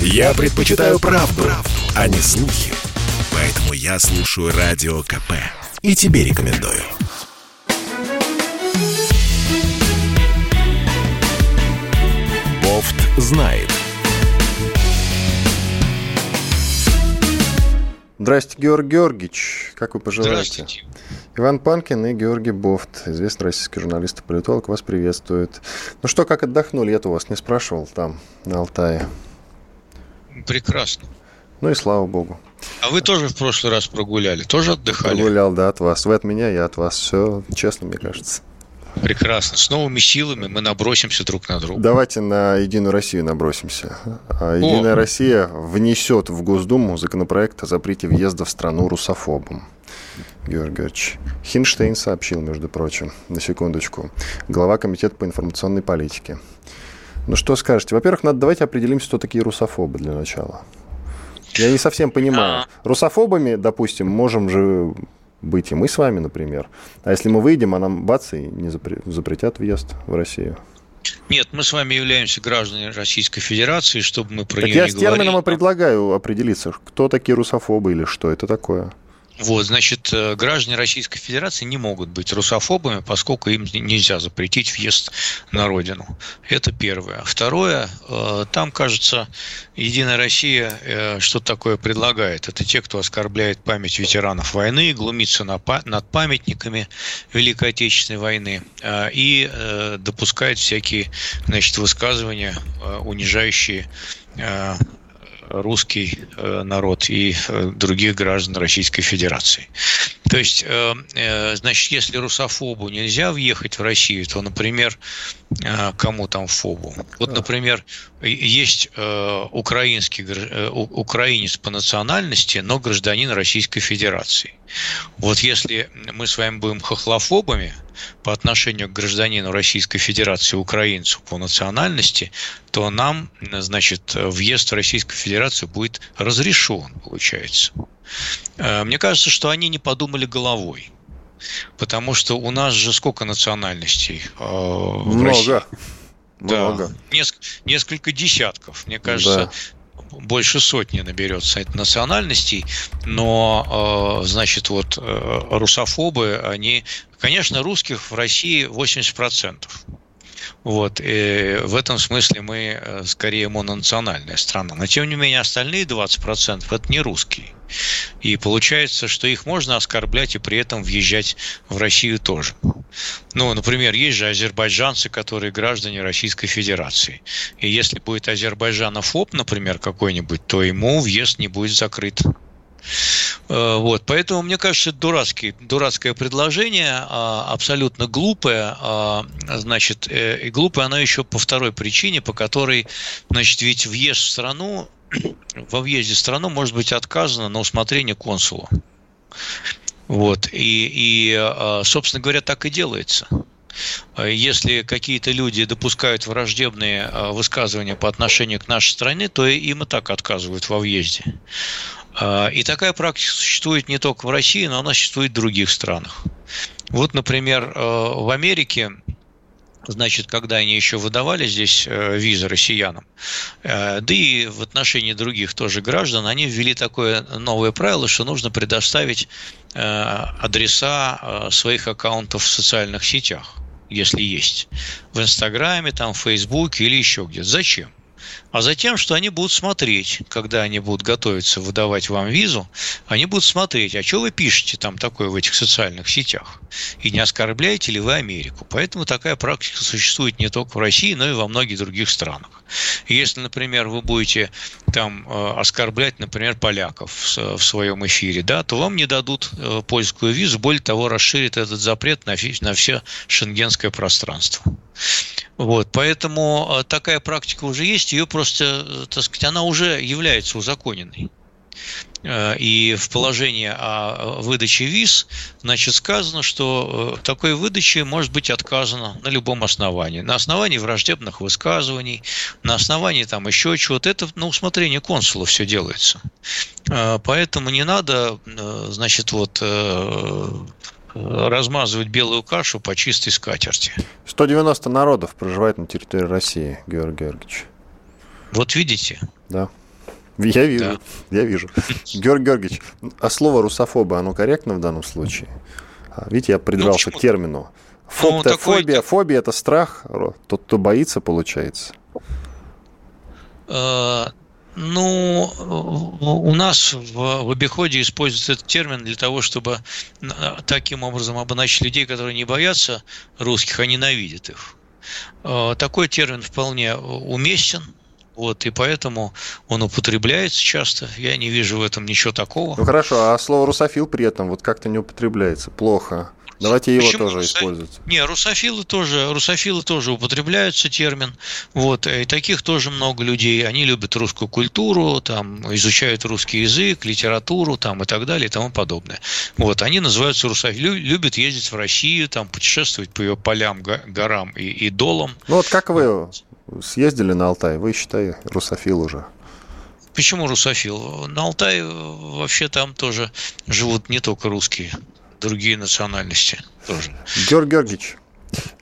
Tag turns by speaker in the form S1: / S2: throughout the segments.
S1: Я предпочитаю правду, правду, а не слухи. Поэтому я слушаю Радио КП. И тебе рекомендую. Бофт знает.
S2: Здрасте, Георгий Георгиевич. Как вы поживаете?
S3: Здравствуйте.
S2: Иван Панкин и Георгий Бофт, известный российский журналист и политолог, вас приветствует. Ну что, как отдохнули? Я-то вас не спрашивал там, на Алтае.
S3: Прекрасно.
S2: Ну и слава богу.
S3: А вы тоже в прошлый раз прогуляли? Тоже отдыхали?
S2: Прогулял, да, от вас. Вы от меня, я от вас. Все честно, мне кажется.
S3: Прекрасно. С новыми силами мы набросимся друг на друга.
S2: Давайте на Единую Россию набросимся. А Единая
S3: О.
S2: Россия внесет в Госдуму законопроект о запрете въезда в страну русофобам. Георгий Георгиевич. Хинштейн сообщил, между прочим, на секундочку, глава Комитета по информационной политике. Ну что скажете? Во-первых, надо давайте определимся, кто такие русофобы для начала. Я не совсем понимаю. Русофобами, допустим, можем же быть и мы с вами, например. А если мы выйдем, а нам бац, и не запре- запретят въезд в Россию.
S3: Нет, мы с вами являемся гражданами Российской Федерации, чтобы мы про
S2: Так
S3: нее
S2: я
S3: не
S2: с термином и
S3: говорили.
S2: предлагаю определиться, кто такие русофобы или что это такое.
S3: Вот, значит, э, граждане Российской Федерации не могут быть русофобами, поскольку им нельзя запретить въезд на родину. Это первое. Второе, э, там, кажется, Единая Россия э, что такое предлагает. Это те, кто оскорбляет память ветеранов войны, глумится над памятниками Великой Отечественной войны и допускает всякие значит, высказывания, унижающие русский э, народ и э, других граждан Российской Федерации. То есть, э, э, значит, если русофобу нельзя въехать в Россию, то, например, э, кому там фобу? Вот, например, есть украинский, украинец по национальности, но гражданин Российской Федерации. Вот если мы с вами будем хохлофобами по отношению к гражданину Российской Федерации, украинцу по национальности, то нам, значит, въезд в Российскую Федерацию будет разрешен, получается. Э, Мне кажется, что они не подумали головой. Потому что у нас же сколько национальностей э, в России?
S2: Много.
S3: Да,
S2: Много.
S3: неск- несколько десятков. Мне кажется, больше сотни наберется это национальностей, но, э, значит, вот русофобы, они, конечно, русских в России 80%. Вот, и в этом смысле мы скорее мононациональная страна. Но тем не менее остальные 20% это не русские. И получается, что их можно оскорблять и при этом въезжать в Россию тоже. Ну, например, есть же азербайджанцы, которые граждане Российской Федерации. И если будет азербайджанофоб, например, какой-нибудь, то ему въезд не будет закрыт. Э, Вот, поэтому мне кажется, это дурацкий, дурацкое предложение, а, абсолютно глупое, а, значит, э, и глупое оно еще по второй причине, по которой, значит, ведь въезд в страну, во въезде в страну может быть отказано на усмотрение консула. Вот, и, и, а, собственно говоря, так и делается. Если какие-то люди допускают враждебные высказывания по отношению к нашей стране, то им и так отказывают во въезде. А, И такая практика существует не только в России, но она существует в других странах. Вот, например, э, в Америке, значит, когда они еще выдавали здесь э, визы россиянам, э, да и в отношении других тоже граждан, они ввели такое новое правило, что нужно предоставить адреса своих аккаунтов в социальных сетях, если есть. В Инстаграме, там, в Фейсбуке или еще где-то. Зачем? А затем, что они будут смотреть, когда они будут готовиться выдавать вам визу, они будут смотреть, а что вы пишете там такое в этих социальных сетях, и не оскорбляете ли вы Америку. Поэтому такая практика существует не только в России, но и во многих других странах. Если, например, вы будете там э, оскорблять, например, поляков в своем эфире, да, то вам не дадут э, польскую визу, более того, расширит этот запрет на все шенгенское пространство. Вот, поэтому э, такая практика уже есть, ее просто, э, так сказать, она уже является узаконенной. Э, И в положении о выдаче виз, значит, сказано, что э, такой выдаче может быть отказано на любом основании. На основании враждебных высказываний, на основании там еще чего-то. Это на усмотрение консула все делается. Поэтому не надо, значит, вот размазывать белую кашу по чистой скатерти.
S2: 190 народов проживает на территории России, Георгий Георгиевич.
S3: Вот видите?
S2: Да. Я вижу, да. я вижу. Георгий Георгиевич, а слово русофоба, оно корректно в данном случае? А, видите, я придрался ну, к термину. Фоб ну, такой... фобия, фобия – это страх, тот, кто боится, получается.
S3: Э, ну, у нас в, в обиходе используется этот термин для того, чтобы таким образом обозначить людей, которые не боятся русских, а ненавидят их. Э, такой термин вполне уместен, вот, и поэтому он употребляется часто. Я не вижу в этом ничего такого.
S2: Ну хорошо, а слово русофил при этом вот как-то не употребляется. Плохо. Давайте его Почему тоже руса... использовать.
S3: Не, русофилы тоже, русофилы тоже употребляются термин. Вот, и таких тоже много людей. Они любят русскую культуру, там, изучают русский язык, литературу там, и так далее и тому подобное. Вот, они называются русофилы, любят ездить в Россию, там, путешествовать по ее полям, горам и, и долам.
S2: Ну вот как вы съездили на Алтай, вы, считай, русофил уже.
S3: Почему русофил? На Алтае вообще там тоже живут не только русские другие национальности тоже.
S2: Георгий Георгиевич,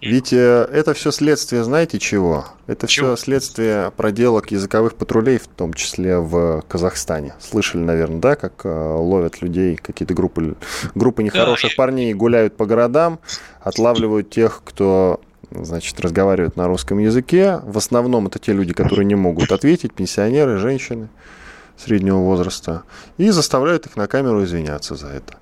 S2: ведь э, это все следствие, знаете чего? Это чего? все следствие проделок языковых патрулей, в том числе в Казахстане. Слышали, наверное, да, как э, ловят людей, какие-то группы, группы нехороших да, парней гуляют по городам, отлавливают тех, кто значит, разговаривает на русском языке. В основном это те люди, которые не могут ответить, пенсионеры, женщины среднего возраста, и заставляют их на камеру извиняться за это.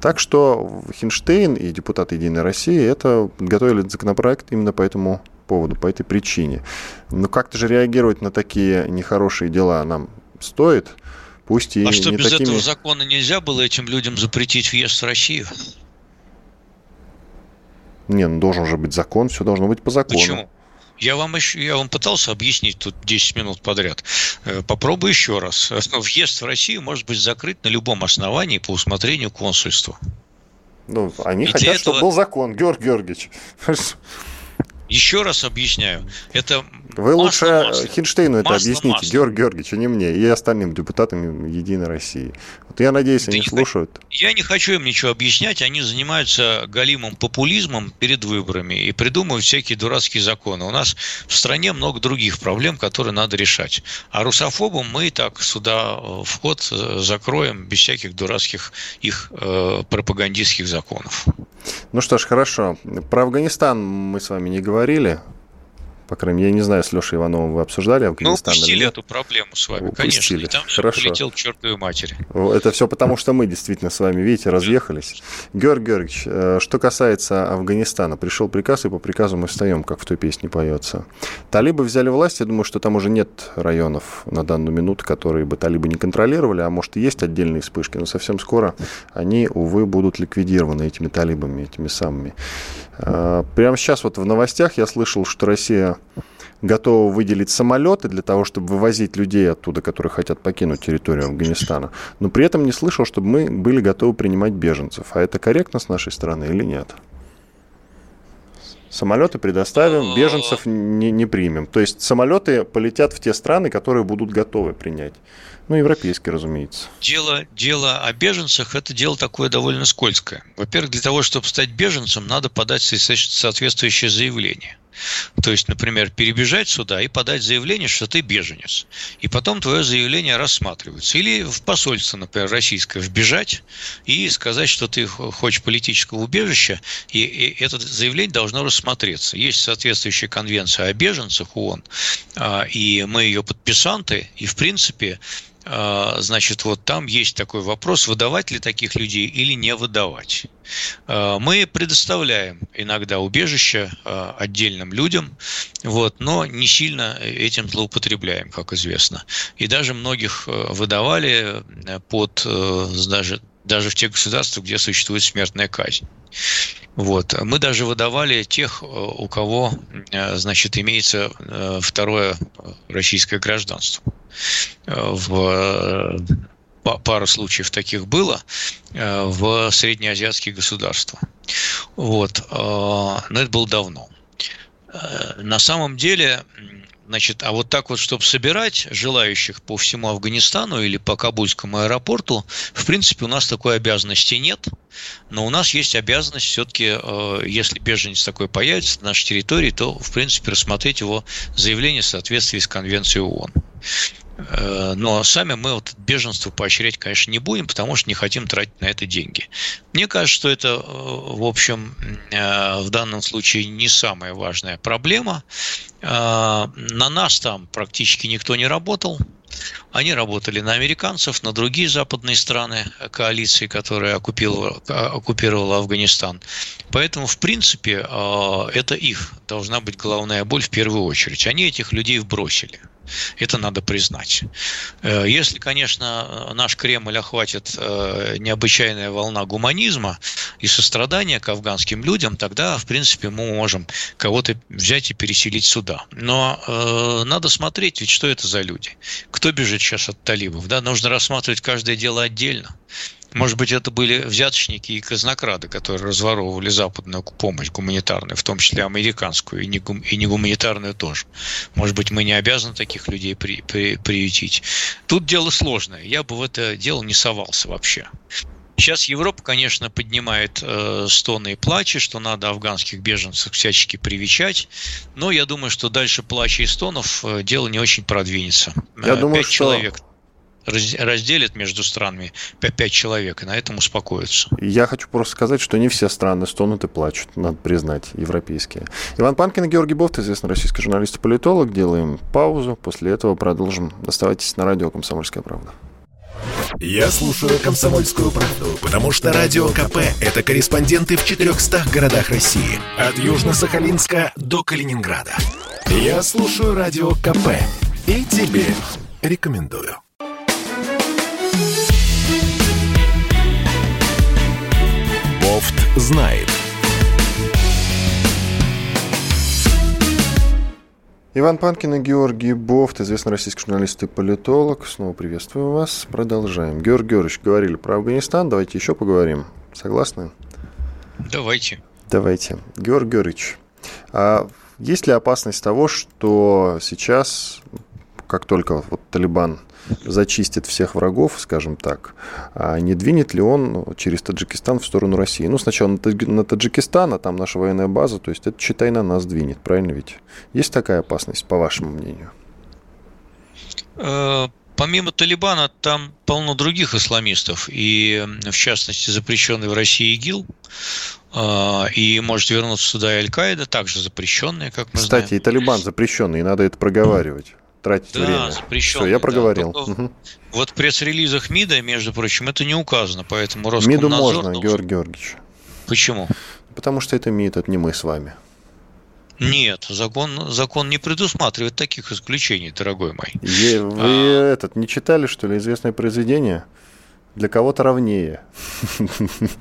S2: Так что Хинштейн и депутаты Единой России это подготовили законопроект именно по этому поводу, по этой причине. Но как-то же реагировать на такие нехорошие дела нам стоит, пусть и
S3: А что,
S2: не
S3: без
S2: такими...
S3: этого закона нельзя было этим людям запретить въезд в Россию?
S2: Не, ну должен же быть закон, все должно быть по закону. Почему?
S3: Я вам, еще, я вам пытался объяснить тут 10 минут подряд. Э, попробую еще раз. Въезд в Россию может быть закрыт на любом основании по усмотрению консульства.
S2: Ну, они И хотят, этого... чтобы был закон, Георгий Георгиевич.
S3: Еще раз объясняю. Это
S2: Вы лучше масло. Хинштейну это масло, объясните, масло. Георгий Георгиевич, а не мне, и остальным депутатам Единой России. Вот я надеюсь, они слушают.
S3: Я не хочу им ничего объяснять, они занимаются галимым популизмом перед выборами и придумывают всякие дурацкие законы. У нас в стране много других проблем, которые надо решать. А русофобам мы и так сюда э, вход э, закроем без всяких дурацких их э, пропагандистских законов.
S2: Ну что ж, хорошо. Про Афганистан мы с вами не говорили. По крайней мере, я не знаю, с Лешей Ивановым вы обсуждали Афганистан
S3: Мы упустили эту проблему с вами, упустили. конечно. И там Хорошо. полетел к чертовой матери.
S2: Это все потому, что мы действительно с вами, видите, разъехались. Георгий Георгиевич, э, что касается Афганистана, пришел приказ, и по приказу мы встаем, как в той песне поется. Талибы взяли власть, я думаю, что там уже нет районов на данную минуту, которые бы талибы не контролировали, а может и есть отдельные вспышки, но совсем скоро они, увы, будут ликвидированы этими талибами, этими самыми. Э, прямо сейчас вот в новостях я слышал, что Россия готова выделить самолеты для того, чтобы вывозить людей оттуда, которые хотят покинуть территорию Афганистана. Но при этом не слышал, чтобы мы были готовы принимать беженцев. А это корректно с нашей стороны или нет? Самолеты предоставим, беженцев не, не примем. То есть самолеты полетят в те страны, которые будут готовы принять. Ну, европейский, разумеется.
S3: Дело, дело о беженцах – это дело такое довольно скользкое. Во-первых, для того, чтобы стать беженцем, надо подать соответствующее заявление. То есть, например, перебежать сюда и подать заявление, что ты беженец. И потом твое заявление рассматривается. Или в посольство, например, российское, вбежать и сказать, что ты хочешь политического убежища, и, и это заявление должно рассмотреться. Есть соответствующая конвенция о беженцах ООН, а, и мы ее подписанты, и, в принципе, значит, вот там есть такой вопрос, выдавать ли таких людей или не выдавать. А, мы предоставляем иногда убежище а, отдельным людям, вот, но не сильно этим злоупотребляем, как известно. И даже многих выдавали под даже, даже в те государства, где существует смертная казнь. Вот. Мы даже выдавали тех, у кого, значит, имеется второе российское гражданство. Э, в пару случаев таких было э, в среднеазиатских государствах. Вот. Э, но это было давно. На самом деле Значит, а вот так вот, чтобы собирать желающих по всему Афганистану или по Кабульскому аэропорту, в принципе, у нас такой обязанности нет. Но у нас есть обязанность все-таки, э, если беженец такой появится на нашей территории, то, в принципе, рассмотреть его заявление в соответствии с Конвенцией ООН. Э, но сами мы вот беженство поощрять, конечно, не будем, потому что не хотим тратить на это деньги. Мне кажется, что это, э, в общем, э, в данном случае не самая важная проблема. На нас там практически никто не работал. Они работали на американцев, на другие западные страны коалиции, которая оккупировала, оккупировала Афганистан. Поэтому, в принципе, это их должна быть головная боль в первую очередь. Они этих людей вбросили. Это надо признать. Э, если, конечно, наш Кремль охватит э, необычайная волна гуманизма и сострадания к афганским людям, тогда, в принципе, мы можем кого-то взять и переселить сюда. Но э, надо смотреть, ведь что это за люди? Кто бежит сейчас от талибов? Да? Нужно рассматривать каждое дело отдельно. Может быть, это были взяточники и казнокрады, которые разворовывали западную помощь гуманитарную, в том числе американскую, и не, гум, и не гуманитарную тоже. Может быть, мы не обязаны таких людей при, при, приютить. Тут дело сложное. Я бы в это дело не совался вообще. Сейчас Европа, конечно, поднимает э, стоны и плачи, что надо афганских беженцев всячески привечать, но я думаю, что дальше плача и стонов э, дело не очень продвинется.
S2: Я э, думаю, что...
S3: человек разделит между странами 5 человек, и на этом успокоятся.
S2: Я хочу просто сказать, что не все страны стонут и плачут, надо признать, европейские. Иван Панкин и Георгий Бофт, известный российский журналист и политолог. Делаем паузу, после этого продолжим. Оставайтесь на радио «Комсомольская правда».
S1: Я слушаю «Комсомольскую правду», потому что «Радио КП» — это корреспонденты в 400 городах России. От Южно-Сахалинска до Калининграда. Я слушаю «Радио КП» и тебе рекомендую. Бофт знает.
S2: Иван Панкин и Георгий Бофт, известный российский журналист и политолог. Снова приветствую вас. Продолжаем. Георгий Георгиевич, говорили про Афганистан. Давайте еще поговорим. Согласны?
S3: Давайте.
S2: Давайте. Георгий Георгиевич, а есть ли опасность того, что сейчас, как только вот Талибан зачистит всех врагов, скажем так, а не двинет ли он через Таджикистан в сторону России? Ну, сначала на Таджикистан, а там наша военная база, то есть это, считай, на нас двинет, правильно ведь? Есть такая опасность, по вашему мнению?
S3: Э, помимо Талибана, там полно других исламистов, и в частности запрещенный в России ИГИЛ, э, и может вернуться сюда и Аль-Каида, также запрещенные, как мы
S2: Кстати,
S3: знаем.
S2: Кстати, и Талибан запрещенный, и надо это проговаривать тратить
S3: да,
S2: время.
S3: Запрещенный,
S2: Все, я проговорил.
S3: Да, угу. Вот в пресс-релизах МИДа, между прочим, это не указано, поэтому Роскомнадзор...
S2: МИДу можно,
S3: должен...
S2: Георгий Георгиевич.
S3: Почему?
S2: Потому что это МИД, это не мы с вами.
S3: Нет, закон, закон не предусматривает таких исключений, дорогой мой.
S2: Е, вы а... этот не читали, что ли, известное произведение? Для кого-то равнее.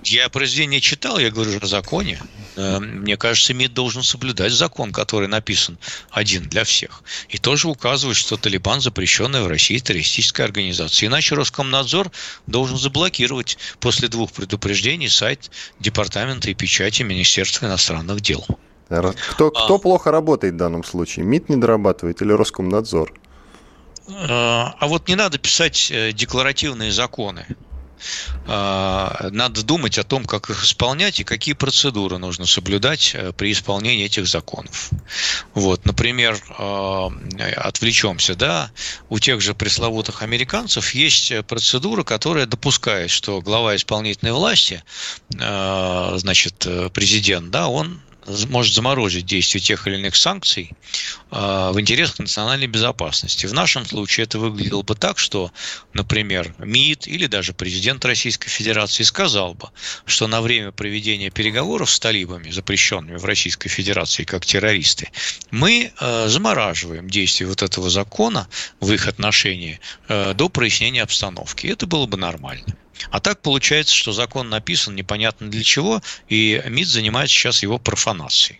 S3: Я произведение читал, я говорю о законе. Э, мне кажется, МИД должен соблюдать закон, который написан один для всех. И тоже указывать, что Талибан запрещенная в России террористическая организация. Иначе Роскомнадзор должен заблокировать после двух предупреждений сайт Департамента и печати Министерства иностранных дел.
S2: Кто, кто а, плохо работает в данном случае? МИД не дорабатывает или Роскомнадзор?
S3: А, а вот не надо писать э, декларативные законы. А, надо думать о том, как их исполнять и какие процедуры нужно соблюдать э, при исполнении этих законов. Вот, например, отвлечемся, да, у тех же пресловутых американцев есть процедура, которая допускает, что глава исполнительной власти, значит, э, президент, да, он может заморозить действие тех или иных санкций э, в интересах национальной безопасности. В нашем случае это выглядело бы так, что, например, МИД или даже президент Российской Федерации сказал бы, что на время проведения переговоров с талибами, запрещенными в Российской Федерации как террористы, мы э, замораживаем действие вот этого закона в их отношении э, до прояснения обстановки. Это было бы нормально. А так получается, что закон написан непонятно для чего, и МИД занимается сейчас его профанацией.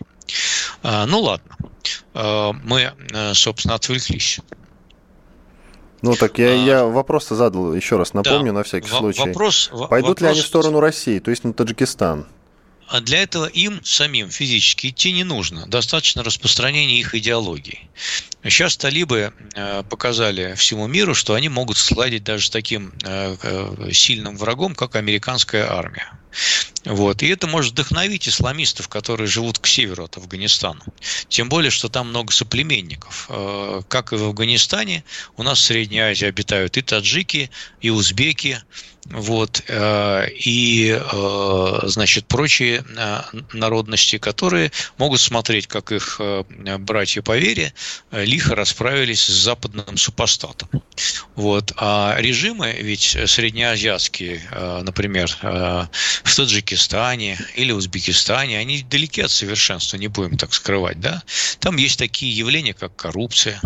S3: А, ну ладно, а, мы, э, собственно, отвлеклись.
S2: Ну так я, а, я вопрос задал, еще раз напомню, да, на всякий случай. Вопрос, Пойдут вопрос... ли они в сторону России, то есть на Таджикистан?
S3: А для этого им самим физически идти не нужно. Достаточно распространения их идеологии. Сейчас талибы э, показали всему миру, что они могут сладить даже с таким э, э, сильным врагом, как американская армия. Вот. И это может вдохновить исламистов, которые живут к северу от Афганистана. Тем более, что там много соплеменников. Как и в Афганистане, у нас в Средней Азии обитают и таджики, и узбеки, вот, э, и, э, значит, прочие э, народности, которые могут смотреть, как их братья по вере лихо расправились с западным супостатом. Вот. А режимы, ведь среднеазиатские, например, в Таджикистане или Узбекистане, они далеки от совершенства, не будем так скрывать, да? Там есть такие явления, как коррупция,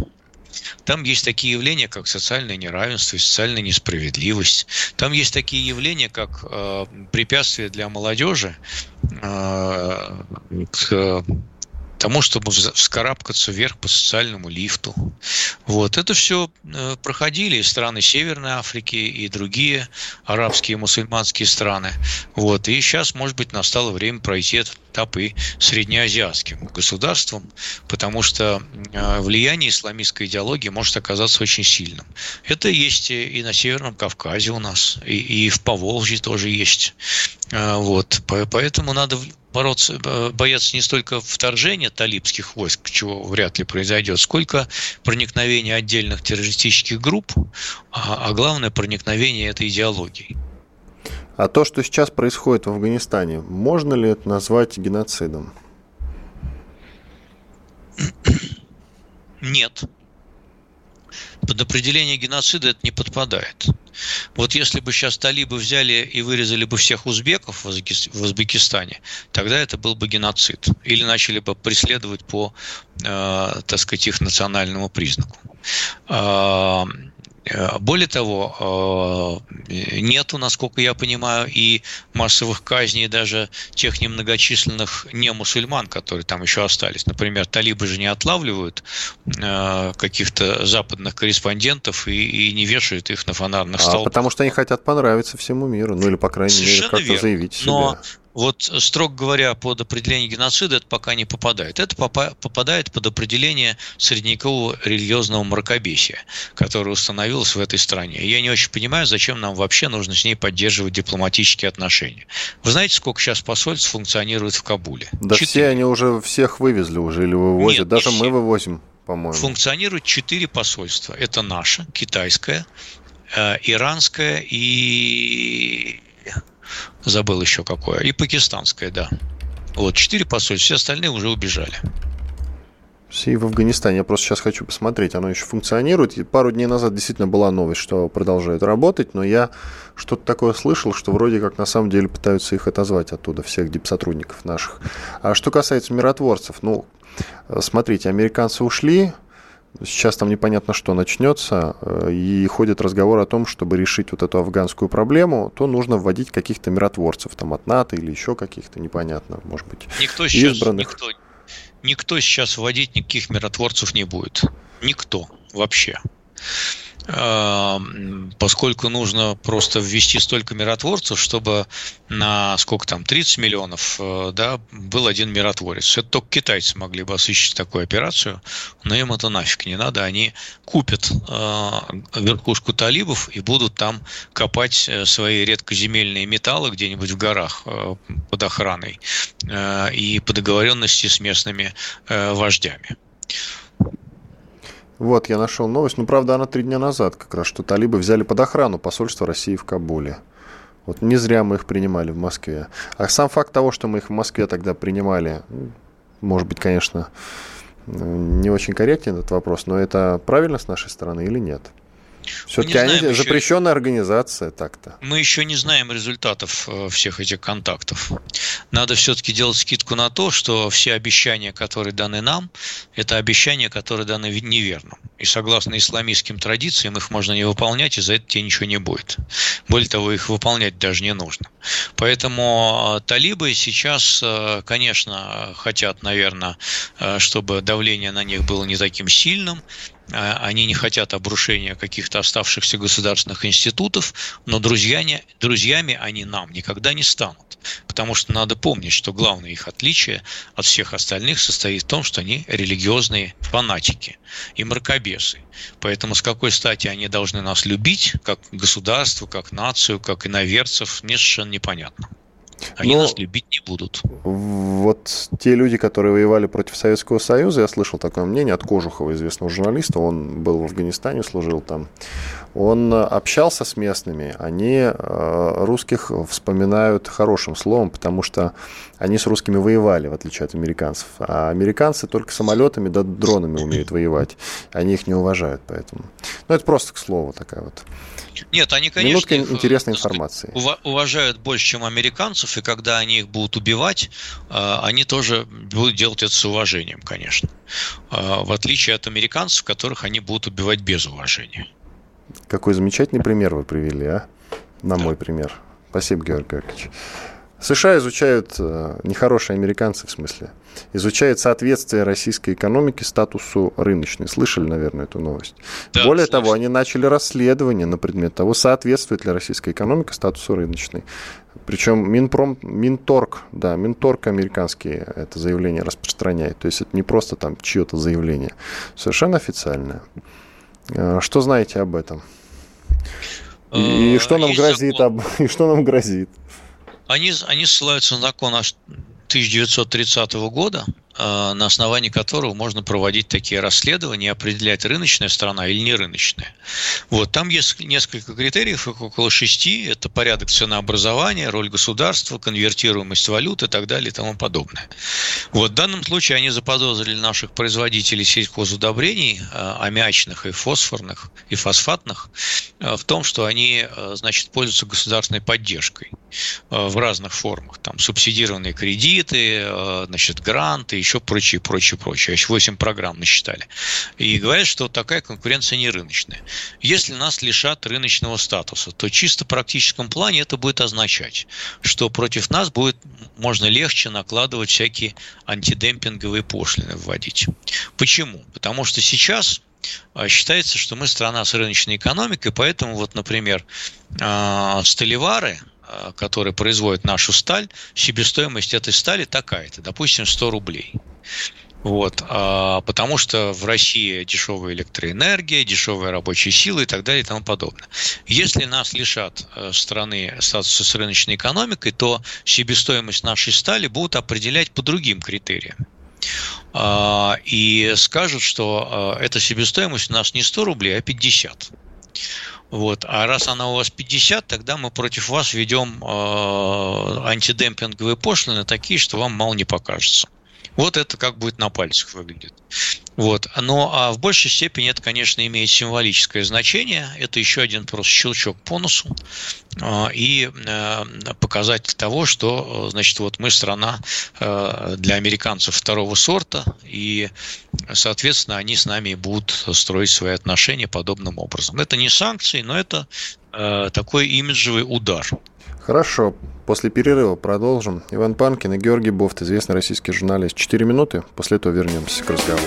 S3: там есть такие явления, как социальное неравенство и социальная несправедливость. Там есть такие явления, как э, препятствия для молодежи э, к тому, чтобы вскарабкаться вверх по социальному лифту. Вот. Это все э, проходили и страны Северной Африки, и другие арабские и мусульманские страны. Вот. И сейчас, может быть, настало время пройти этот этап и среднеазиатским государствам, потому что э, влияние исламистской идеологии может оказаться очень сильным. Это есть и на Северном Кавказе у нас, и, и в Поволжье тоже есть. Э, вот. Поэтому надо бороться, бояться не столько вторжения талибских войск, чего вряд ли произойдет, сколько проникновения отдельных террористических групп, а, а главное проникновение этой идеологии.
S2: А то, что сейчас происходит в Афганистане, можно ли это назвать геноцидом?
S3: Нет под определение геноцида это не подпадает. Вот если бы сейчас талибы взяли и вырезали бы всех узбеков в Узбекистане, тогда это был бы геноцид. Или начали бы преследовать по, э, так сказать, их национальному признаку. Э, более того, э, нету, насколько я понимаю, и массовых казней даже тех немногочисленных не мусульман, которые там еще остались. Например, талибы же не отлавливают э, каких-то западных корреспондентов и, и не вешают их на фонарных столбах.
S2: А потому что они хотят понравиться всему миру, ну или, по крайней Совершенно мере, как-то заявить себя.
S3: Но вот, строго говоря, под определение геноцида это пока не попадает. Это попадает под определение средневекового религиозного мракобесия, которое установилось в этой стране. Я не очень понимаю, зачем нам вообще нужно с ней поддерживать дипломатические отношения. Вы знаете, сколько сейчас посольств функционирует в Кабуле?
S2: Да Четыре. все они уже всех вывезли уже или вывозят. Нет, Даже мы вывозим, по-моему.
S3: Функционирует четыре посольства. Это наше, китайское, э, иранское и забыл еще какое, и пакистанское, да. Вот, четыре посольства, все остальные уже убежали.
S2: Все и в Афганистане. Я просто сейчас хочу посмотреть, оно еще функционирует. Пару дней назад действительно была новость, что продолжает работать, но я что-то такое слышал, что вроде как на самом деле пытаются их отозвать оттуда, всех дипсотрудников наших. А что касается миротворцев, ну, смотрите, американцы ушли, Сейчас там непонятно, что начнется, э, и ходит разговор о том, чтобы решить вот эту афганскую проблему, то нужно вводить каких-то миротворцев, там от НАТО или еще каких-то, непонятно, может быть,
S3: никто сейчас, избранных. Никто, никто сейчас вводить никаких миротворцев не будет. Никто вообще. Эм, поскольку нужно просто ввести столько миротворцев, чтобы на сколько там, 30 миллионов, э, да, был один миротворец. Это только китайцы могли бы осуществить такую операцию, но им это нафиг не надо. Они купят э, верхушку талибов и будут там копать э, свои редкоземельные металлы где-нибудь в горах под охраной и по договоренности с местными вождями.
S2: Вот, я нашел новость. Ну, правда, она три дня назад как раз, что талибы взяли под охрану посольство России в Кабуле. Вот не зря мы их принимали в Москве. А сам факт того, что мы их в Москве тогда принимали, может быть, конечно, не очень корректен этот вопрос, но это правильно с нашей стороны или нет? Все-таки они знаем, запрещенная еще... организация так-то.
S3: Мы еще не знаем результатов э, всех этих контактов. Надо все-таки делать скидку на то, что все обещания, которые даны нам, это обещания, которые даны неверно. И согласно исламистским традициям, их можно не выполнять, и за это тебе ничего не будет. Более того, их выполнять даже не нужно. Поэтому э, талибы сейчас, э, конечно, хотят, наверное, чтобы давление на них было не таким сильным, они не хотят обрушения каких-то оставшихся государственных институтов, но друзьями, друзьями они нам никогда не станут. потому что надо помнить, что главное их отличие от всех остальных состоит в том, что они религиозные фанатики и мракобесы. Поэтому с какой стати они должны нас любить, как государство, как нацию, как иноверцев, мне совершенно непонятно. Они Но нас любить не будут.
S2: Вот те люди, которые воевали против Советского Союза, я слышал такое мнение от Кожухова, известного журналиста, он был в Афганистане, служил там. Он общался с местными, они э, русских вспоминают хорошим словом, потому что они с русскими воевали, в отличие от американцев. А американцы только самолетами да дронами умеют воевать. Они их не уважают, поэтому. Ну, это просто к слову такая вот.
S3: Нет, они, конечно,
S2: Минутка интересной информации.
S3: уважают больше, чем американцев, и когда они их будут убивать, э, они тоже будут делать это с уважением, конечно. Э, в отличие от американцев, которых они будут убивать без уважения.
S2: Какой замечательный пример вы привели, а? На мой пример. Спасибо, Георгий Георгиевич. США изучают, э, нехорошие американцы в смысле, изучают соответствие российской экономики статусу рыночной. Слышали, наверное, эту новость? Да, Более слышал. того, они начали расследование на предмет того, соответствует ли российская экономика статусу рыночной. Причем Минпром, Минторг, да, Минторг американский это заявление распространяет. То есть это не просто там чье-то заявление, совершенно официальное. Э, что знаете об этом? И, и э, что нам грозит? Об, и что нам грозит?
S3: Они, они ссылаются на закон 1930 года, на основании которого можно проводить такие расследования и определять, рыночная страна или не рыночная. Вот, там есть несколько критериев, около шести. Это порядок ценообразования, роль государства, конвертируемость валют и так далее и тому подобное. Вот, в данном случае они заподозрили наших производителей сельхозудобрений, э, аммиачных и фосфорных, и фосфатных, э, в том, что они, значит, пользуются государственной поддержкой в разных формах. Там субсидированные кредиты, значит, гранты, еще прочее, прочее, прочее. Еще 8 программ насчитали. И говорят, что такая конкуренция не рыночная. Если нас лишат рыночного статуса, то чисто в практическом плане это будет означать, что против нас будет можно легче накладывать всякие антидемпинговые пошлины вводить. Почему? Потому что сейчас а, считается, что мы страна с рыночной экономикой, поэтому вот, например, а, столевары, Э, который производит нашу сталь, себестоимость этой стали такая-то, допустим, 100 рублей. Вот, а, потому что в России дешевая электроэнергия, дешевая рабочая сила и так далее и тому подобное. Если нас лишат э, страны статуса с рыночной экономикой, то себестоимость нашей стали будут определять по другим критериям. А, и скажут, что э, эта себестоимость у нас не 100 рублей, а 50. Вот. А раз она у вас 50, тогда мы против вас ведем э, антидемпинговые пошлины такие, что вам мало не покажется. Вот это как будет на пальцах выглядит. Вот. Но а в большей степени это, конечно, имеет символическое значение. Это еще один просто щелчок по носу э, и э, показатель того, что значит, вот мы страна э, для американцев второго сорта, и, соответственно, они с нами будут строить свои отношения подобным образом. Это не санкции, но это такой имиджевый удар.
S2: Хорошо. После перерыва продолжим. Иван Панкин и Георгий Бофт, известный российский журналист. Четыре минуты, после этого вернемся к разговору.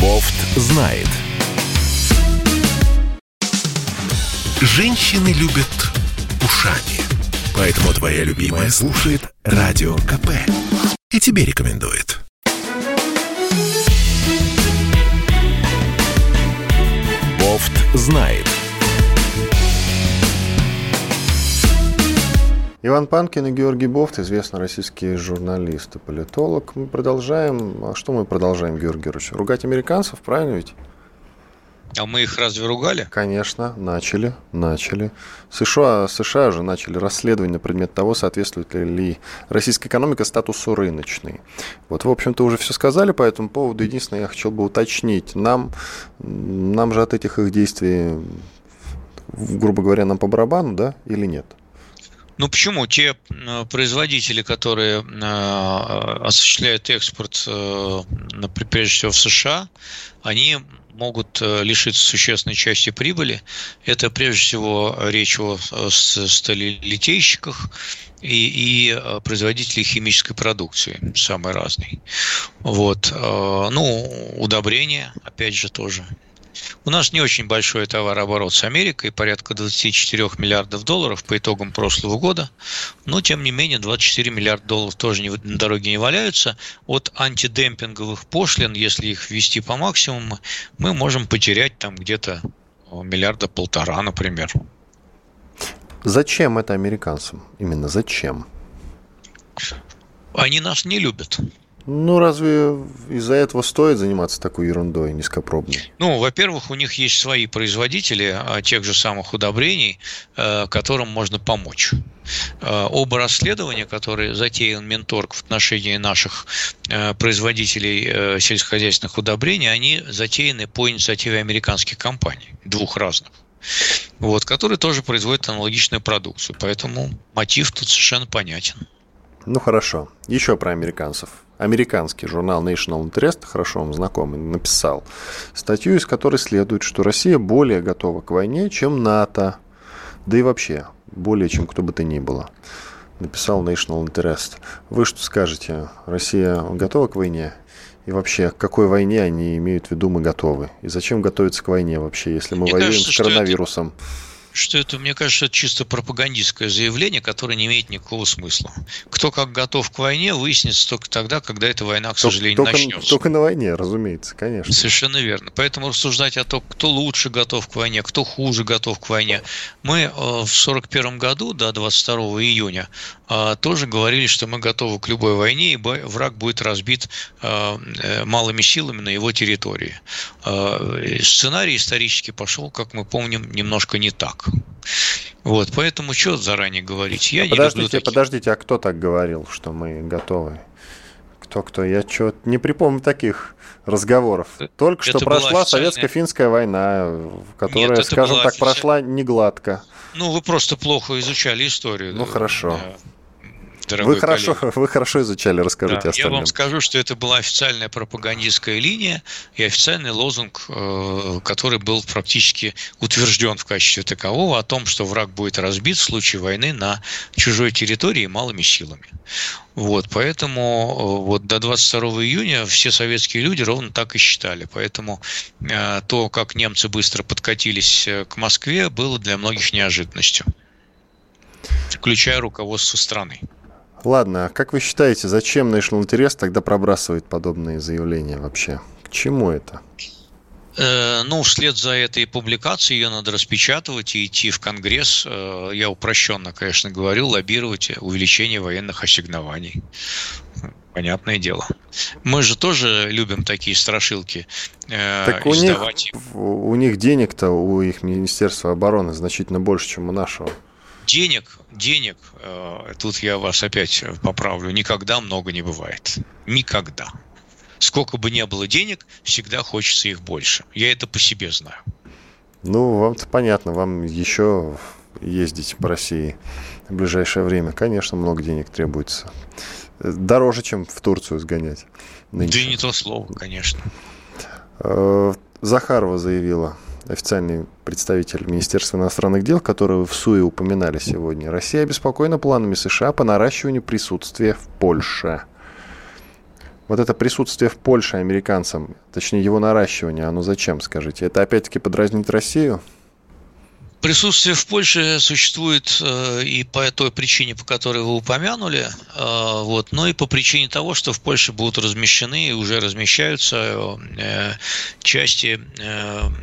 S1: Бофт знает. Женщины любят ушами. Поэтому твоя любимая слушает Радио КП. И тебе рекомендует. Бофт знает.
S2: Иван Панкин и Георгий Бофт, известный российский журналист и политолог. Мы продолжаем. А что мы продолжаем, Георгий Георгиевич? Ругать американцев, правильно ведь?
S3: А мы их разве ругали?
S2: Конечно, начали, начали. США, США же начали расследование на предмет того, соответствует ли российская экономика статусу рыночной. Вот, в общем-то, уже все сказали по этому поводу. Единственное, я хотел бы уточнить. Нам, нам же от этих их действий, грубо говоря, нам по барабану, да, или нет?
S3: Ну почему? Те э, производители, которые э, осуществляют экспорт, э, прежде всего в США, они могут лишиться существенной части прибыли. Это прежде всего речь о сталелитейщиках и, и производителей химической продукции, самой разной. Вот. Ну, удобрения, опять же, тоже У нас не очень большой товарооборот с Америкой, порядка 24 миллиардов долларов по итогам прошлого года. Но, тем не менее, 24 миллиарда долларов тоже не, на дороге не валяются. От антидемпинговых пошлин, если их ввести по максимуму, мы можем потерять там где-то миллиарда полтора, например.
S2: Зачем это американцам? Именно зачем?
S3: Они нас не любят.
S2: Ну, разве из-за этого стоит заниматься такой ерундой низкопробной?
S3: Ну, во-первых, у них есть свои производители а, тех же самых удобрений, э, которым можно помочь. Э, оба расследования, которые затеял Минторг в отношении наших э, производителей сельскохозяйственных удобрений, они затеяны по инициативе американских компаний, двух разных вот, которые тоже производят аналогичную продукцию. Поэтому мотив тут совершенно понятен.
S2: Ну хорошо. Еще про американцев. Американский журнал National Interest, хорошо вам знакомый, написал статью, из которой следует, что Россия более готова к войне, чем НАТО. Да и вообще, более чем кто бы то ни было. Написал National Interest. Вы что скажете? Россия готова к войне? И вообще, к какой войне они имеют в виду мы готовы? И зачем готовиться к войне вообще, если мы Мне воюем кажется, с коронавирусом?
S3: Это что это, мне кажется, это чисто пропагандистское заявление, которое не имеет никакого смысла. Кто как готов к войне, выяснится только тогда, когда эта война, к сожалению,
S2: только,
S3: начнется.
S2: Только на войне, разумеется, конечно.
S3: Совершенно верно. Поэтому рассуждать о том, кто лучше готов к войне, кто хуже готов к войне. Мы э, в 1941 году, до 22 июня, э, тоже говорили, что мы готовы к любой войне, и враг будет разбит э, малыми силами на его территории. Сценарий исторически пошел, как мы помним, немножко не так. Вот, поэтому что заранее говорить?
S2: Я подождите, таких... подождите, а кто так говорил, что мы готовы? Кто-кто? Я что не припомню таких разговоров. Только это что прошла официальная... советско-финская война, которая, Нет, скажем так, официаль... прошла не гладко.
S3: Ну, вы просто плохо изучали историю.
S2: Ну, хорошо дорогой вы хорошо, коллега. Вы хорошо изучали, расскажите да,
S3: остальным. Я вам скажу, что это была официальная пропагандистская линия и официальный лозунг, э, который был практически утвержден в качестве такового о том, что враг будет разбит в случае войны на чужой территории малыми силами. Вот, поэтому э, вот до 22 июня все советские люди ровно так и считали. Поэтому э, то, как немцы быстро подкатились к Москве, было для многих неожиданностью включая руководство страны.
S2: Ладно, а как вы считаете, зачем National Interest тогда пробрасывает подобные заявления вообще? К чему это?
S3: Э, ну, вслед за этой публикацией ее надо распечатывать и идти в Конгресс. Э, я упрощенно, конечно, говорю, лоббировать увеличение военных ассигнований. Понятное дело. Мы же тоже любим такие страшилки.
S2: Э, так у них, у них денег-то, у их Министерства обороны значительно больше, чем у нашего
S3: денег, денег, э, тут я вас опять поправлю, никогда много не бывает. Никогда. Сколько бы ни было денег, всегда хочется их больше. Я это по себе знаю.
S2: Ну, вам-то понятно, вам еще ездить по России в ближайшее время. Конечно, много денег требуется. Дороже, чем в Турцию сгонять.
S3: Нынче. Да не то слово, конечно.
S2: Э, Захарова заявила, официальный представитель Министерства иностранных дел, который в СУИ упоминали сегодня. Россия обеспокоена планами США по наращиванию присутствия в Польше. Вот это присутствие в Польше американцам, точнее его наращивание, оно зачем, скажите? Это опять-таки подразнить Россию?
S3: Присутствие в Польше существует э, и по той причине, по которой вы упомянули, э, вот, но и по причине того, что в Польше будут размещены и уже размещаются э, части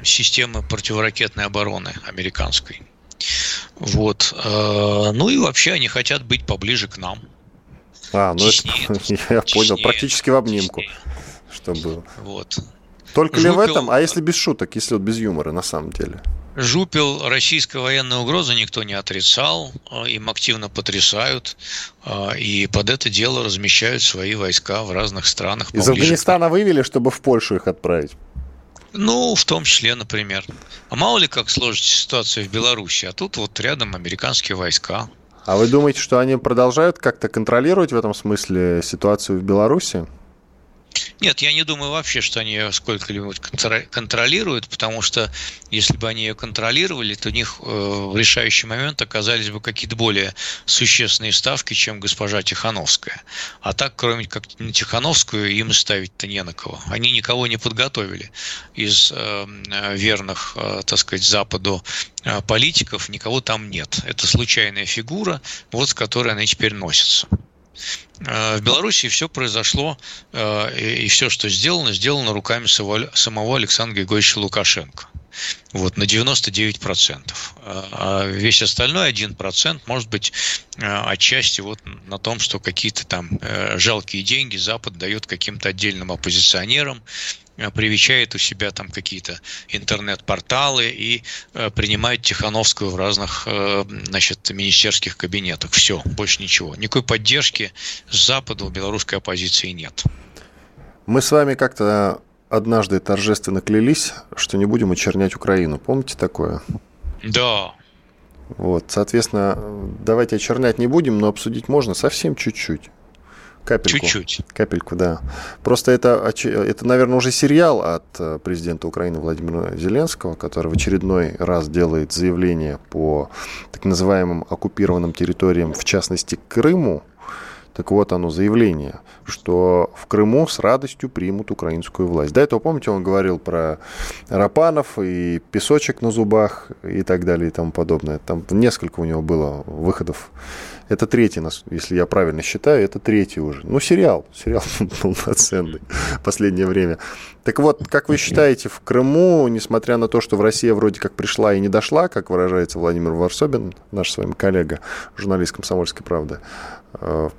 S3: системы противоракетной обороны американской. Вот. Ну и вообще они хотят быть поближе к нам.
S2: А, ну теснее, это, я теснее, понял, практически в обнимку, чтобы. Вот. Только Жупил... ли в этом? А если без шуток, если вот без юмора на самом деле?
S3: Жупел российской военной угрозы никто не отрицал, а, им активно потрясают, а, и под это дело размещают свои войска в разных странах.
S2: Из Афганистана вывели, чтобы в Польшу их отправить?
S3: Ну, в том числе, например. А мало ли как сложится ситуация в Беларуси, а тут вот рядом американские войска.
S2: А вы думаете, что они продолжают как-то контролировать в этом смысле ситуацию в Беларуси?
S3: Нет, я не думаю вообще, что они ее сколько-нибудь контролируют, потому что если бы они ее контролировали, то у них э, в решающий момент оказались бы какие-то более существенные ставки, чем госпожа Тихановская. А так, кроме как на Тихановскую, им ставить-то не на кого. Они никого не подготовили из э, верных, э, так сказать, Западу политиков, никого там нет. Это случайная фигура, вот с которой они теперь носятся. Э, в Беларуси все произошло, э, и все, что сделано, сделано руками самого Александра Григорьевича Лукашенко. Вот, на 99%. А весь остальной 1% может быть э, отчасти вот на том, что какие-то там жалкие деньги Запад дает каким-то отдельным оппозиционерам, Э, привечает у себя там какие-то интернет-порталы и э, принимает Тихановскую в разных э, значит, министерских кабинетах. Все, больше ничего. Никакой поддержки с Запада у белорусской оппозиции нет.
S2: Мы с вами как-то однажды торжественно клялись, что не будем очернять Украину. Помните такое?
S3: Да.
S2: Вот, соответственно, давайте очернять не будем, но обсудить можно совсем чуть-чуть. Капельку.
S3: Чуть-чуть.
S2: Капельку, да. Просто это, это, наверное, уже сериал от э, президента Украины Владимира Зеленского, который в очередной раз делает заявление по так называемым оккупированным территориям, в частности, Крыму. Так вот оно, заявление, что в Крыму с радостью примут украинскую власть. До этого, помните, он говорил про Рапанов и песочек на зубах и так далее и тому подобное. Там несколько у него было выходов это третий, если я правильно считаю, это третий уже. Ну, сериал. Сериал полноценный в последнее время. Так вот, как вы считаете, в Крыму, несмотря на то, что в России вроде как пришла и не дошла, как выражается Владимир Варсобин, наш с вами коллега, журналист «Комсомольской правды», э,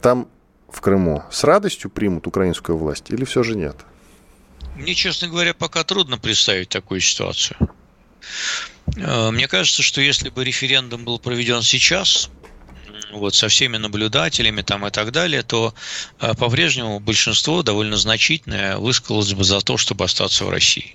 S2: там, в Крыму, с радостью примут украинскую власть или все же нет?
S3: Мне, честно говоря, пока трудно представить такую ситуацию. Э, мне кажется, что если бы референдум был проведен сейчас, вот, со всеми наблюдателями там и так далее, то э, по-прежнему большинство довольно значительное высказалось бы за то, чтобы остаться в России.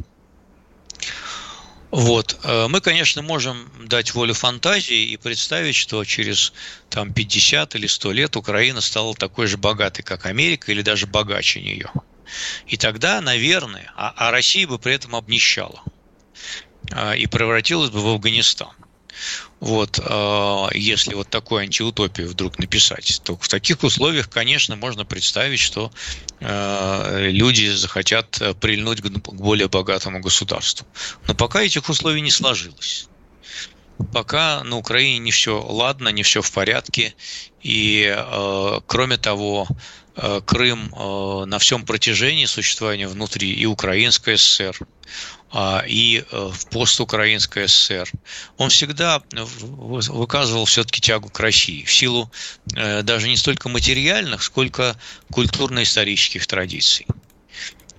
S3: Вот. Э, мы, конечно, можем дать волю фантазии и представить, что через там, 50 или 100 лет Украина стала такой же богатой, как Америка, или даже богаче нее. И тогда, наверное, а, а Россия бы при этом обнищала э, и превратилась бы в Афганистан. Вот, а, если вот такую антиутопию вдруг написать, то в таких условиях, конечно, можно представить, что а, люди захотят прильнуть к более богатому государству. Но пока этих условий не сложилось. Пока на Украине не все ладно, не все в порядке. И, а, кроме того, Крым на всем протяжении существования внутри и Украинской ССР, и э, в постукраинской ССР, он всегда выказывал все-таки тягу к России в силу э, даже не столько материальных, сколько культурно-исторических традиций.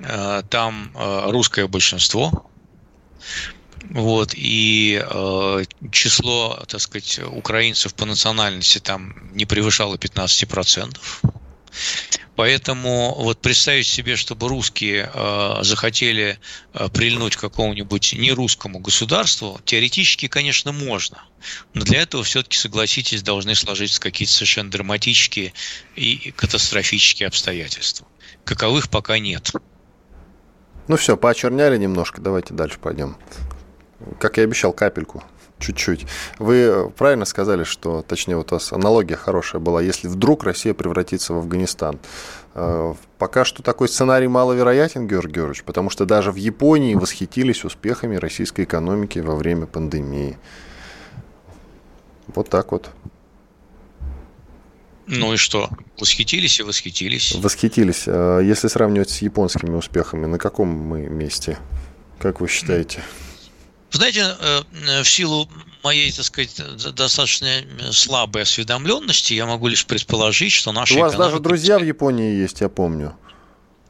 S3: Э, там русское большинство, вот, и э, число, так сказать, украинцев по национальности там не превышало 15%. Поэтому вот представить себе, чтобы русские э, захотели э, прильнуть к какому-нибудь нерусскому государству, теоретически, конечно, можно. Но для этого все-таки, согласитесь, должны сложиться какие-то совершенно драматические и катастрофические обстоятельства. Каковых пока нет.
S2: Ну все, поочерняли немножко, давайте дальше пойдем. Как я обещал, капельку чуть-чуть. Вы правильно сказали, что, точнее, вот у вас аналогия хорошая была, если вдруг Россия превратится в Афганистан. Э, пока что такой сценарий маловероятен, Георгий Георгиевич, потому что даже в Японии восхитились успехами российской экономики во время пандемии. Вот так вот.
S3: Ну и что? Восхитились и восхитились.
S2: Восхитились. Э, если сравнивать с японскими успехами, на каком мы месте? Как вы считаете?
S3: Знаете, э, э, в силу моей, так сказать, достаточно слабой осведомленности, я могу лишь предположить, что наши...
S2: У вас даже друзья в Японии есть, я помню.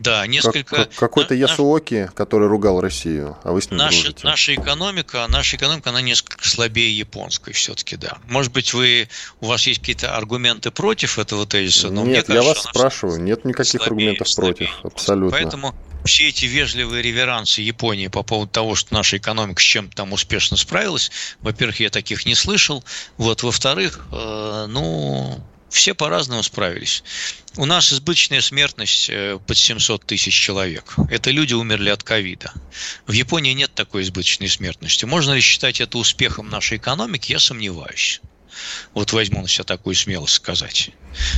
S3: Да, несколько... Как,
S2: какой-то Ясуоки, который ругал Россию, а вы с ним
S3: наша,
S2: дружите.
S3: Наша экономика, наша экономика, она несколько слабее японской все-таки, да. Может быть, вы, у вас есть какие-то аргументы против этого тезиса,
S2: но Нет, мне кажется, я вас спрашиваю, нет никаких слабее, аргументов слабее против, абсолютно.
S3: Поэтому все эти вежливые реверансы Японии по поводу того, что наша экономика с чем-то там успешно справилась, во-первых, я таких не слышал. Вот, во-вторых, э, ну, все по-разному справились. У нас избыточная смертность э, под 700 тысяч человек. Это люди умерли от ковида. В Японии нет такой избыточной смертности. Можно ли считать это успехом нашей экономики? Я сомневаюсь. Вот возьму на себя такую смелость сказать.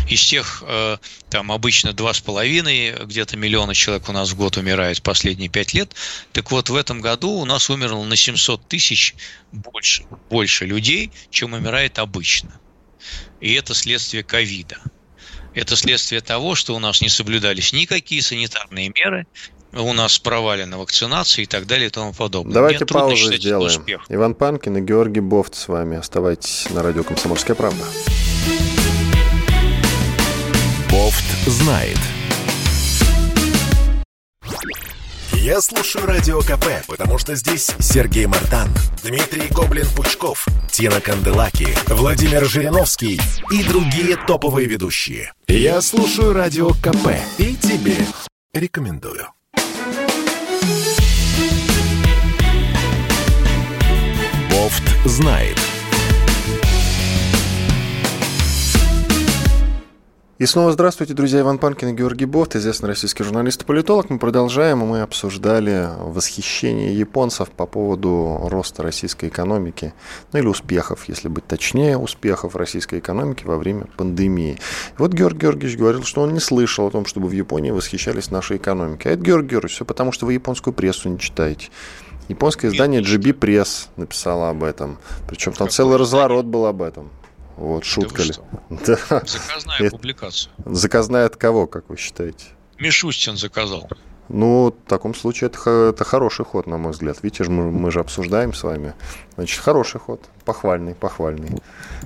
S3: Из тех, э, там обычно два с половиной, где-то миллиона человек у нас в год умирает последние пять лет, так вот в этом году у нас умерло на 700 тысяч больше, больше людей, чем умирает обычно. И это следствие ковида. Это следствие того, что у нас не соблюдались никакие санитарные меры, у нас провалена вакцинация и так далее и тому подобное.
S2: Давайте Мне паузу сделаем. Иван Панкин и Георгий Бофт с вами. Оставайтесь на радио «Комсомольская правда».
S1: Бофт знает. Я слушаю Радио КП, потому что здесь Сергей Мартан, Дмитрий Гоблин-Пучков, Тина Канделаки, Владимир Жириновский и другие топовые ведущие. Я слушаю Радио КП и тебе рекомендую. Бофт знает.
S2: И снова здравствуйте, друзья. Иван Панкин и Георгий Бофт, известный российский журналист и политолог. Мы продолжаем, мы обсуждали восхищение японцев по поводу роста российской экономики, ну или успехов, если быть точнее, успехов российской экономики во время пандемии. И вот Георгий Георгиевич говорил, что он не слышал о том, чтобы в Японии восхищались нашей экономикой. А это, Георгий Георгиевич, все потому, что вы японскую прессу не читаете. Японское издание GB Press написало об этом. Причем там целый разворот был об этом. Вот, шутка ли.
S3: Да. Заказная Это... публикация.
S2: Заказная от кого, как вы считаете?
S3: Мишустин заказал.
S2: Ну, в таком случае это, это хороший ход, на мой взгляд. Видите, мы, мы же обсуждаем с вами. Значит, хороший ход. Похвальный, похвальный,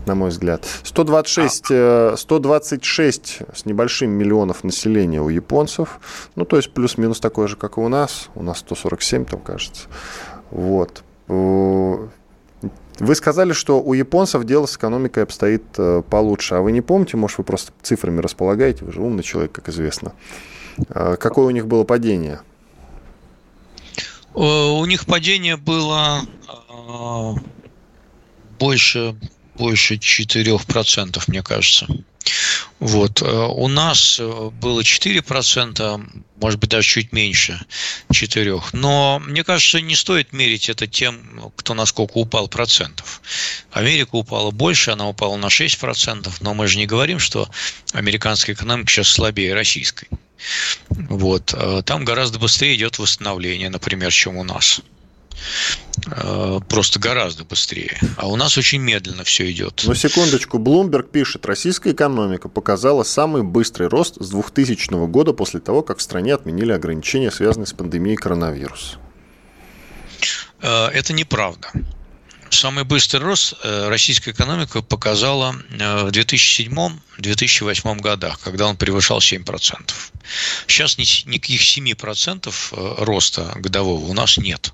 S2: на мой взгляд. 126, а... 126 э, с небольшим миллионов населения у японцев. Ну, то есть плюс-минус такое же, как и у нас. У нас 147 там, кажется. Вот. Вы сказали, что у японцев дело с экономикой обстоит э, получше. А вы не помните, может, вы просто цифрами располагаете? Вы же умный человек, как известно. А какое у них было падение?
S3: Э, у них падение было э, больше, больше 4%, мне кажется. Вот. У нас было 4%, может быть, даже чуть меньше четырех. Но мне кажется, не стоит мерить это тем, кто насколько упал процентов. Америка упала больше, она упала на 6%, но мы же не говорим, что американская экономика сейчас слабее российской. Вот. Там гораздо быстрее идет восстановление, например, чем у нас. Э, просто гораздо быстрее. А у нас очень медленно все идет.
S2: Ну, секундочку. Блумберг пишет, российская экономика показала самый быстрый рост с 2000 года после того, как в стране отменили ограничения, связанные с пандемией коронавируса.
S3: Э, это неправда. Самый быстрый рост э, российская экономика показала в 2007-2008 годах, когда он превышал 7%. Сейчас никаких 7% э, роста годового у нас нет.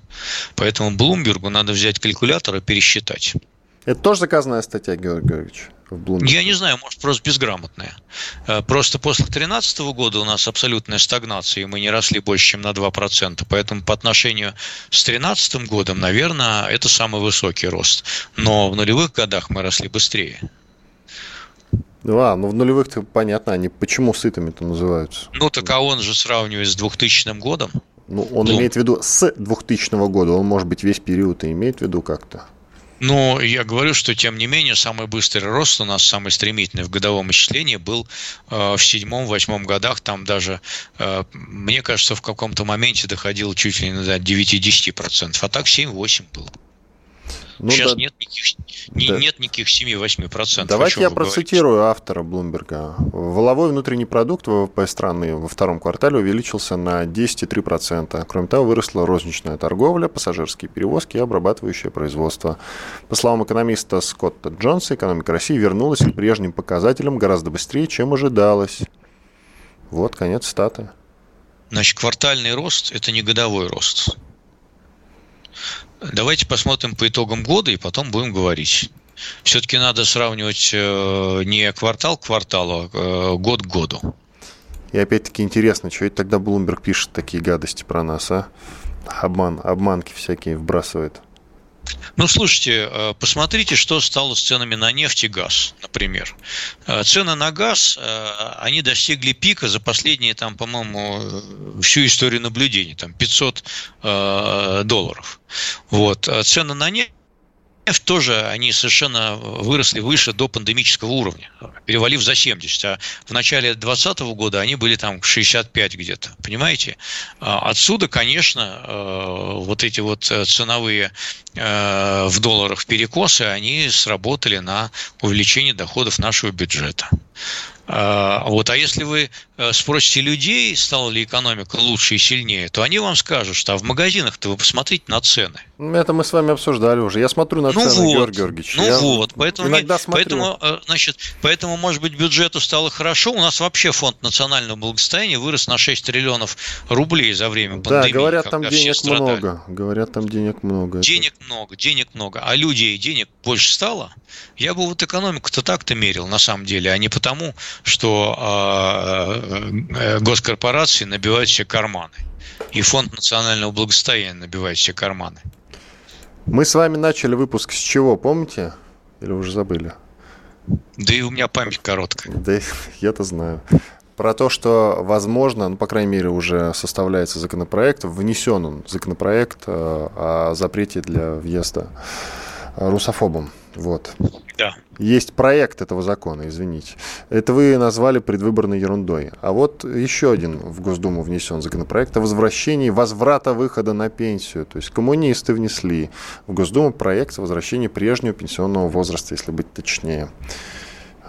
S3: Поэтому Блумбергу надо взять калькулятор и пересчитать.
S2: Это тоже заказная статья, Георгий Георгиевич?
S3: В Я не знаю, может, просто безграмотная. Э, просто после 2013 года у нас абсолютная стагнация, и мы не росли больше, чем на 2%. Поэтому по отношению с 2013 годом, наверное, это самый высокий рост. Но в нулевых годах мы росли быстрее.
S2: А, ну в нулевых-то понятно, они почему сытыми-то называются.
S3: Ну так а он же сравнивает с 2000 годом.
S2: Ну, он ну, имеет в виду с 2000 года, он, может быть, весь период и имеет в виду как-то.
S3: Но я говорю, что тем не менее самый быстрый рост у нас, самый стремительный в годовом исчислении был э, в седьмом-восьмом годах. Там даже, э, мне кажется, в каком-то моменте доходило чуть ли не до 9-10%. А так 7-8 было. Ну, Сейчас да, нет никаких, да. нет никаких 7-8%.
S2: Давайте я процитирую говорите. автора Блумберга. Воловой внутренний продукт ВВП страны во втором квартале увеличился на 10,3%. Кроме того, выросла розничная торговля, пассажирские перевозки и обрабатывающее производство. По словам экономиста Скотта Джонса, экономика России вернулась к прежним показателям гораздо быстрее, чем ожидалось. Вот конец статы.
S3: Значит, квартальный рост – это не годовой рост. Давайте посмотрим по итогам года и потом будем говорить. Все-таки надо сравнивать э, не квартал к кварталу, а э, год к году.
S2: И опять-таки интересно, что это тогда Блумберг пишет такие гадости про нас, а? Обман, обманки всякие вбрасывает.
S3: Ну, слушайте, э, посмотрите, что стало с ценами на нефть и газ, например. Э, цены на газ, э, они достигли пика за последние, там, по-моему, всю историю наблюдений, там, 500 долларов. Вот. Цены на нефть нефть тоже, они совершенно выросли выше до пандемического уровня, перевалив за 70. А в начале 2020 года они были там 65 где-то. Понимаете? А отсюда, конечно, э, вот эти вот ценовые э, в долларах перекосы, они сработали на увеличение доходов нашего бюджета. А, вот. А если вы э, спросите людей, стала ли экономика лучше и сильнее, то они вам скажут, что а в магазинах-то вы посмотрите на цены.
S2: Это мы с вами обсуждали уже. Я смотрю на ну цены, вот, Георгий Георгиевич.
S3: Ну Я вот, поэтому, иногда смотрю. поэтому, э, значит, поэтому, может быть, бюджету стало хорошо. У нас вообще фонд национального благосостояния вырос на 6 триллионов рублей за время пандемии.
S2: Да, говорят, там денег много. Говорят, там денег много.
S3: Денег это... много, денег много. А людей денег больше стало? Я бы вот экономику-то так-то мерил, на самом деле, а не потому, что э, госкорпорации набивают себе карманы. И фонд национального благосостояния набивает себе карманы.
S2: Мы с вами начали выпуск с чего, помните? Или уже забыли?
S3: Да и у меня память короткая.
S2: Да я-то знаю. Про то, что, возможно, ну, по крайней мере, уже составляется законопроект, внесен он законопроект э, о запрете для въезда русофобом. Вот.
S3: Да.
S2: Есть проект этого закона, извините. Это вы назвали предвыборной ерундой. А вот еще один в Госдуму внесен законопроект о возвращении возврата выхода на пенсию. То есть коммунисты внесли в Госдуму проект о возвращении прежнего пенсионного возраста, если быть точнее.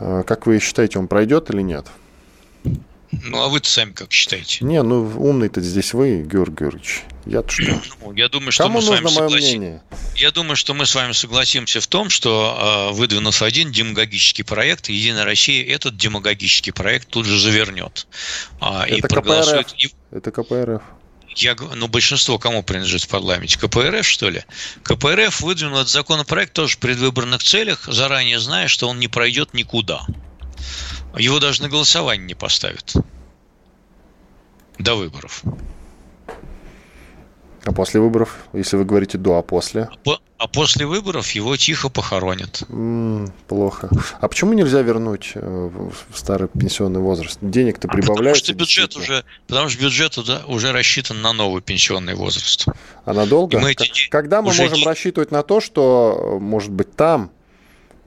S2: А, как вы считаете, он пройдет или нет?
S3: Ну, а вы-то сами как считаете?
S2: Не, ну умный-то здесь вы, Георгий Георгиевич. Я-то что?
S3: Ну, я думаю, что Кому мы с вами согласимся. Я думаю, что мы с вами согласимся в том, что э, выдвинув один демагогический проект, Единая Россия этот демагогический проект тут же завернет.
S2: Э, Это и проголосует. КПРФ. Это КПРФ.
S3: Я, ну, большинство кому принадлежит в парламенте? КПРФ, что ли? КПРФ выдвинул этот законопроект тоже в предвыборных целях, заранее зная, что он не пройдет никуда. Его даже на голосование не поставят. До выборов.
S2: А после выборов, если вы говорите до, а после?
S3: А, а после выборов его тихо похоронят.
S2: М-м, плохо. А почему нельзя вернуть э, в старый пенсионный возраст? Денег-то прибавляется.
S3: А потому что бюджет уже, потому что бюджет уже, уже рассчитан на новый пенсионный возраст.
S2: А надолго? Мы эти... Когда мы можем не... рассчитывать на то, что, может быть, там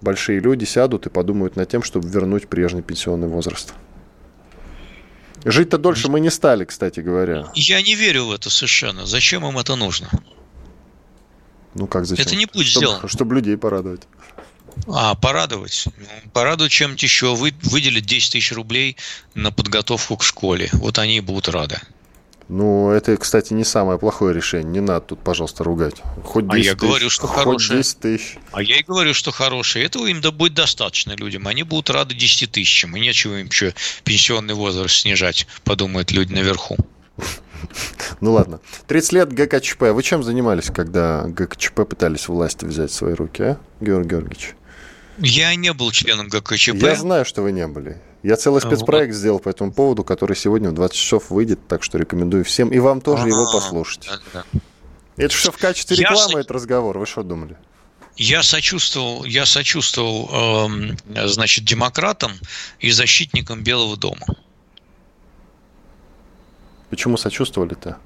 S2: большие люди сядут и подумают над тем, чтобы вернуть прежний пенсионный возраст. Жить-то дольше мы не стали, кстати говоря.
S3: Я не верю в это совершенно. Зачем им это нужно?
S2: Ну как зачем?
S3: Это не будет
S2: чтобы,
S3: сделано.
S2: Чтобы людей порадовать.
S3: А, порадовать. Порадовать чем-то еще. Вы, выделить 10 тысяч рублей на подготовку к школе. Вот они и будут рады.
S2: Ну, это, кстати, не самое плохое решение. Не надо тут, пожалуйста, ругать.
S3: Хоть 10 а я говорю, что
S2: хоть
S3: хорошее.
S2: 10 тысяч.
S3: А я и говорю, что хорошее. Этого им да будет достаточно людям. Они будут рады 10 тысячам. И нечего им еще пенсионный возраст снижать, подумают люди наверху.
S2: Ну ладно. 30 лет ГКЧП. Вы чем занимались, когда ГКЧП пытались власть взять в свои руки, а, Георгий Георгиевич?
S3: Я не был членом ГКЧП.
S2: Я знаю, что вы не были. Я целый спецпроект вот. сделал по этому поводу, который сегодня в 20 часов выйдет, так что рекомендую всем и вам тоже А-а-а. его послушать. Это что в качестве рекламы, я... этот разговор, вы что думали?
S3: Я сочувствовал, я сочувствовал, э, значит, демократам и защитникам Белого дома.
S2: Почему сочувствовали-то?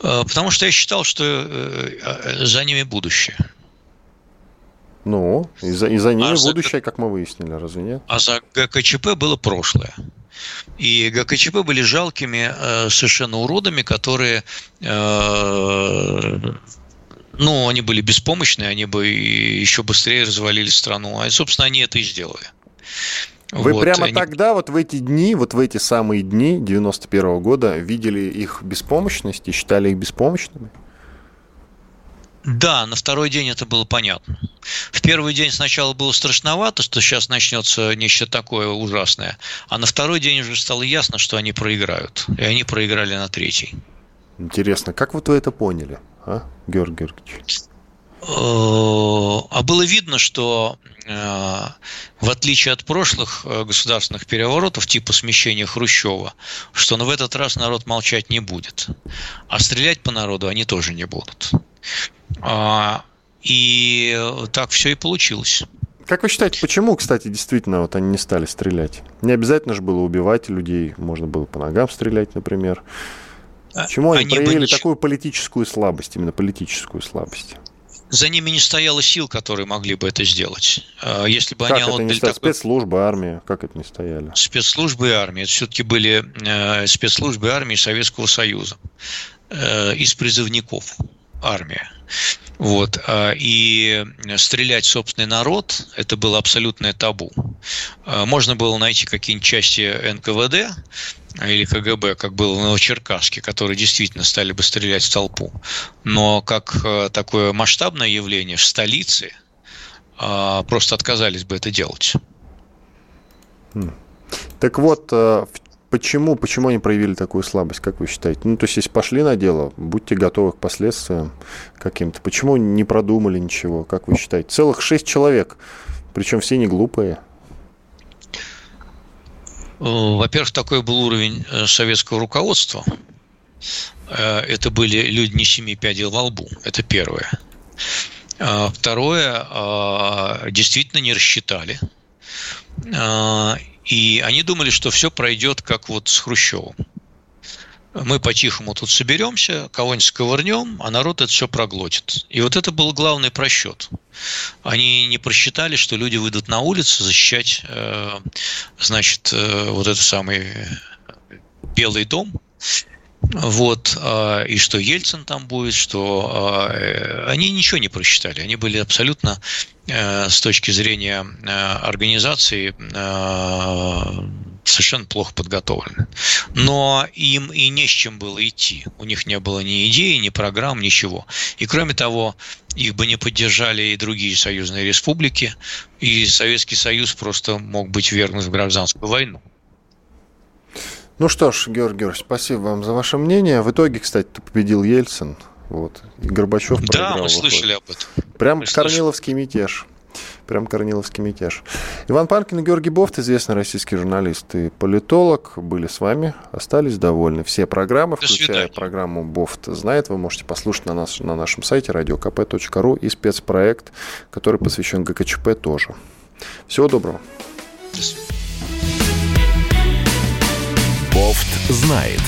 S3: Э, потому что я считал, что э, э за ними будущее.
S2: Ну, и за, и за ними а будущее, за... как мы выяснили, разве нет?
S3: А за ГКЧП было прошлое. И ГКЧП были жалкими э, совершенно уродами, которые, э, ну, они были беспомощные, они бы еще быстрее развалили страну. А, собственно, они это и сделали.
S2: Вы вот, прямо они... тогда, вот в эти дни, вот в эти самые дни 91 -го года видели их беспомощность и считали их беспомощными?
S3: Да, на второй день это было понятно. В первый день сначала было страшновато, что сейчас начнется нечто такое ужасное, а на второй день уже стало ясно, что они проиграют. И они проиграли на третий.
S2: Интересно, как вот вы это поняли, а, Георгий Георгиевич?
S3: Э, а было видно, что э, в отличие от прошлых э, государственных переворотов типа смещения Хрущева, что в этот раз народ молчать не будет. А стрелять по народу они тоже не будут. А, и так все и получилось.
S2: Как вы считаете, почему, кстати, действительно вот они не стали стрелять? Не обязательно же было убивать людей, можно было по ногам стрелять, например. А, почему они, они проявили бы... такую политическую слабость, именно политическую слабость?
S3: За ними не стояло сил, которые могли бы это сделать. А, если бы
S2: как
S3: они
S2: это не стояло? Такой... Спецслужбы, армия, как это не стояли?
S3: Спецслужбы и армия. Это все-таки были э, спецслужбы армии Советского Союза э, из призывников армия. Вот. А, и стрелять в собственный народ – это было абсолютное табу. А, можно было найти какие-нибудь части НКВД или КГБ, как было в Новочеркасске, которые действительно стали бы стрелять в толпу. Но как а, такое масштабное явление в столице просто отказались бы это делать.
S2: Хм. Так вот, в Почему, почему они проявили такую слабость, как вы считаете? Ну, то есть, если пошли на дело, будьте готовы к последствиям каким-то. Почему не продумали ничего, как вы считаете? Целых шесть человек, причем все не глупые.
S3: Во-первых, такой был уровень э, советского руководства. Э, это были люди не семи пядей во лбу. Это первое. Второе, действительно не рассчитали. И они думали, что все пройдет как вот с Хрущевым. Мы по-тихому тут соберемся, кого-нибудь сковырнем, а народ это все проглотит. И вот это был главный просчет. Они не просчитали, что люди выйдут на улицу защищать, э, значит, э, вот этот самый Белый дом, вот, а, и что Ельцин там будет, что а, они ничего не просчитали. Они были абсолютно э, с точки зрения э, организации э, совершенно плохо подготовлены. Но им и не с чем было идти. У них не было ни идеи, ни программ, ничего. И кроме того, их бы не поддержали и другие союзные республики, и Советский Союз просто мог быть вергнут в гражданскую войну.
S2: Ну что ж, Георгий Георгиевич, спасибо вам за ваше мнение. В итоге, кстати, победил Ельцин. Вот. И Горбачев
S3: проиграл. Да, мы слышали об этом.
S2: Прям мы Корниловский слышали. мятеж. Прям Корниловский мятеж. Иван Панкин и Георгий Бофт, известный российский журналист и политолог, были с вами, остались довольны. Все программы, До включая свидания. программу Бофт знает, вы можете послушать на, нас, на нашем сайте radiokp.ru и спецпроект, который посвящен ГКЧП тоже. Всего доброго. До свидания.
S1: Бофт знает.